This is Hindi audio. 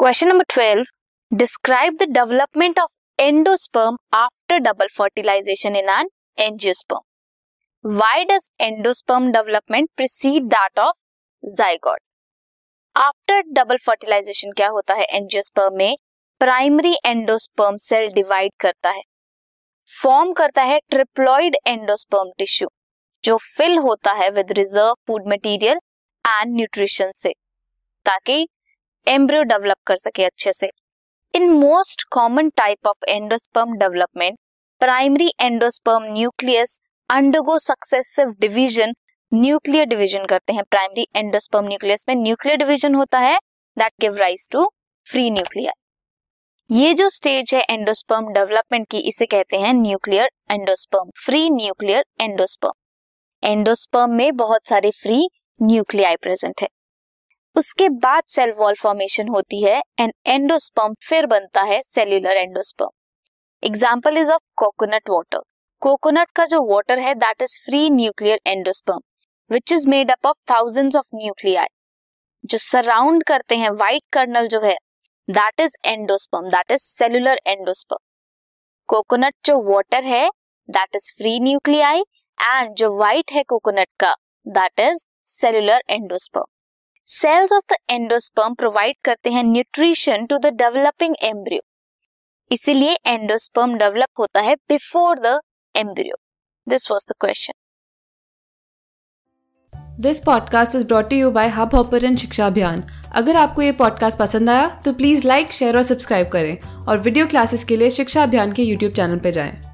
Question number twelve describe the development of endosperm after double fertilisation in an angiosperm why does endosperm development precede that of zygote after double fertilisation क्या होता है? एंजियोस्पर्म में प्राइमरी एंडोस्पर्म सेल डिवाइड करता है। फॉर्म करता है ट्रिप्लॉइड एंडोस्पर्म टिश्यू जो फिल होता है with reserve food material and nutrition से, ताकि एम्ब्रियो डेवलप कर सके अच्छे से। In most common type of endosperm development primary endosperm nucleus undergo successive division nuclear division करते हैं। प्राइमरी एंडोस्पर्म न्यूक्लियस में न्यूक्लियर डिवीज़न होता है that give rise to free nuclear ये जो स्टेज है एंडोस्पर्म डेवलपमेंट की, इसे कहते हैं nuclear endosperm free nuclear endosperm endosperm में बहुत सारे फ्री न्यूक्लियाई प्रेजेंट है। उसके बाद सेल वॉल फॉर्मेशन होती है एंड एंडोस्पर्म फिर बनता है cellular endosperm example is of coconut water coconut का जो वाटर है that is free nuclear endosperm which is made up of thousands of nuclei जो सराउंड करते हैं व्हाइट कर्नल जो है that is endosperm that is cellular endosperm coconut जो वाटर है that is free nuclei and जो व्हाइट है कोकोनट का that is cellular endosperm cells of the endosperm provide करते हैं nutrition to the developing embryo इसीलिए एंडोस्पर्म डेवलप होता है before the embryo this was the question this podcast is brought you by hub hopper Shiksha Abhiyan अगर आपको ये पॉडकास्ट पसंद आया तो प्लीज़ लाइक शेयर और सब्सक्राइब करें और वीडियो क्लासेस के लिए शिक्षा अभियान के यूट्यूब चैनल पर जाएँ।